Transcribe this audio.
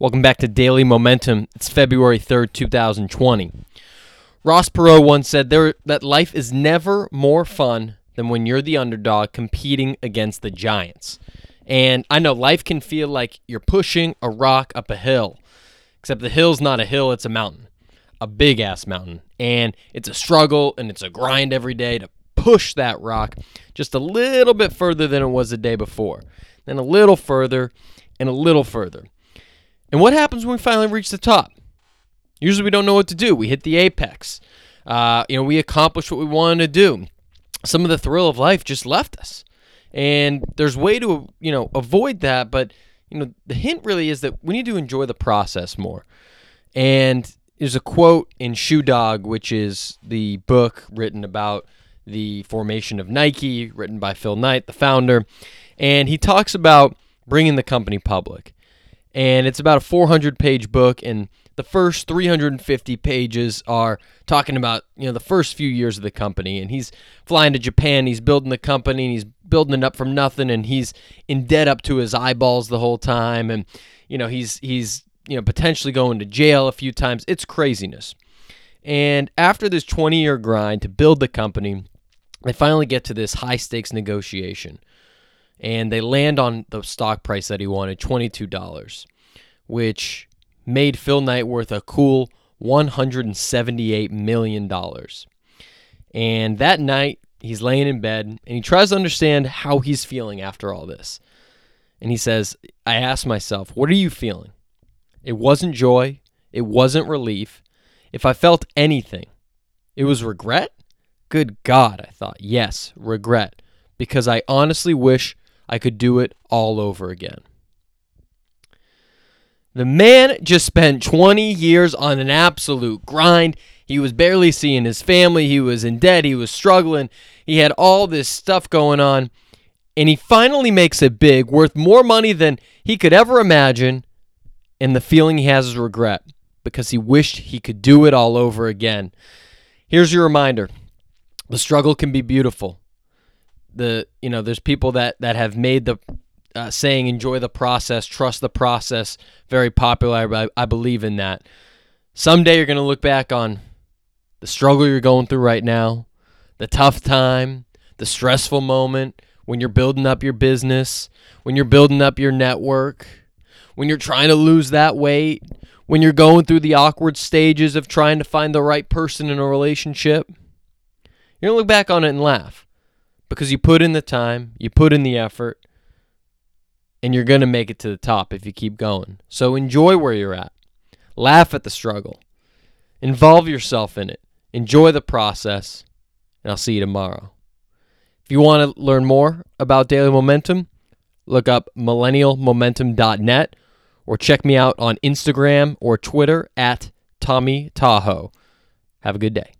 Welcome back to Daily Momentum. It's February 3rd, 2020. Ross Perot once said there, that life is never more fun than when you're the underdog competing against the giants. And I know life can feel like you're pushing a rock up a hill, except the hill's not a hill, it's a mountain, a big ass mountain. And it's a struggle and it's a grind every day to push that rock just a little bit further than it was the day before, then a little further and a little further. And what happens when we finally reach the top? Usually we don't know what to do. We hit the apex. Uh, you know, we accomplish what we wanted to do. Some of the thrill of life just left us. And there's way to, you know, avoid that, but you know, the hint really is that we need to enjoy the process more. And there's a quote in Shoe Dog, which is the book written about the formation of Nike, written by Phil Knight, the founder, and he talks about bringing the company public and it's about a 400 page book and the first 350 pages are talking about you know the first few years of the company. And he's flying to Japan he's building the company and he's building it up from nothing and he's in debt up to his eyeballs the whole time. And you know he's he's you know potentially going to jail a few times. It's craziness. And after this 20 year grind to build the company they finally get to this high stakes negotiation and they land on the stock price that he wanted, $22, which made Phil Knight worth a cool $178 million. And that night, he's laying in bed and he tries to understand how he's feeling after all this. And he says, I asked myself, what are you feeling? It wasn't joy. It wasn't relief. If I felt anything, it was regret? Good God, I thought. Yes, regret. Because I honestly wish I could do it all over again. The man just spent 20 years on an absolute grind. He was barely seeing his family. He was in debt. He was struggling. He had all this stuff going on. And he finally makes it big, worth more money than he could ever imagine. And the feeling he has is regret because he wished he could do it all over again. Here's your reminder the struggle can be beautiful the you know there's people that that have made the uh, saying enjoy the process trust the process very popular I, I believe in that. Someday you're going to look back on the struggle you're going through right now the tough time the stressful moment when you're building up your business when you're building up your network when you're trying to lose that weight when you're going through the awkward stages of trying to find the right person in a relationship. You're going to look back on it and laugh because you put in the time, you put in the effort, and you're going to make it to the top if you keep going. So enjoy where you're at. Laugh at the struggle. Involve yourself in it. Enjoy the process, and I'll see you tomorrow. If you want to learn more about Daily Momentum, look up millennialmomentum.net or check me out on Instagram or Twitter at Tommy Tahoe. Have a good day.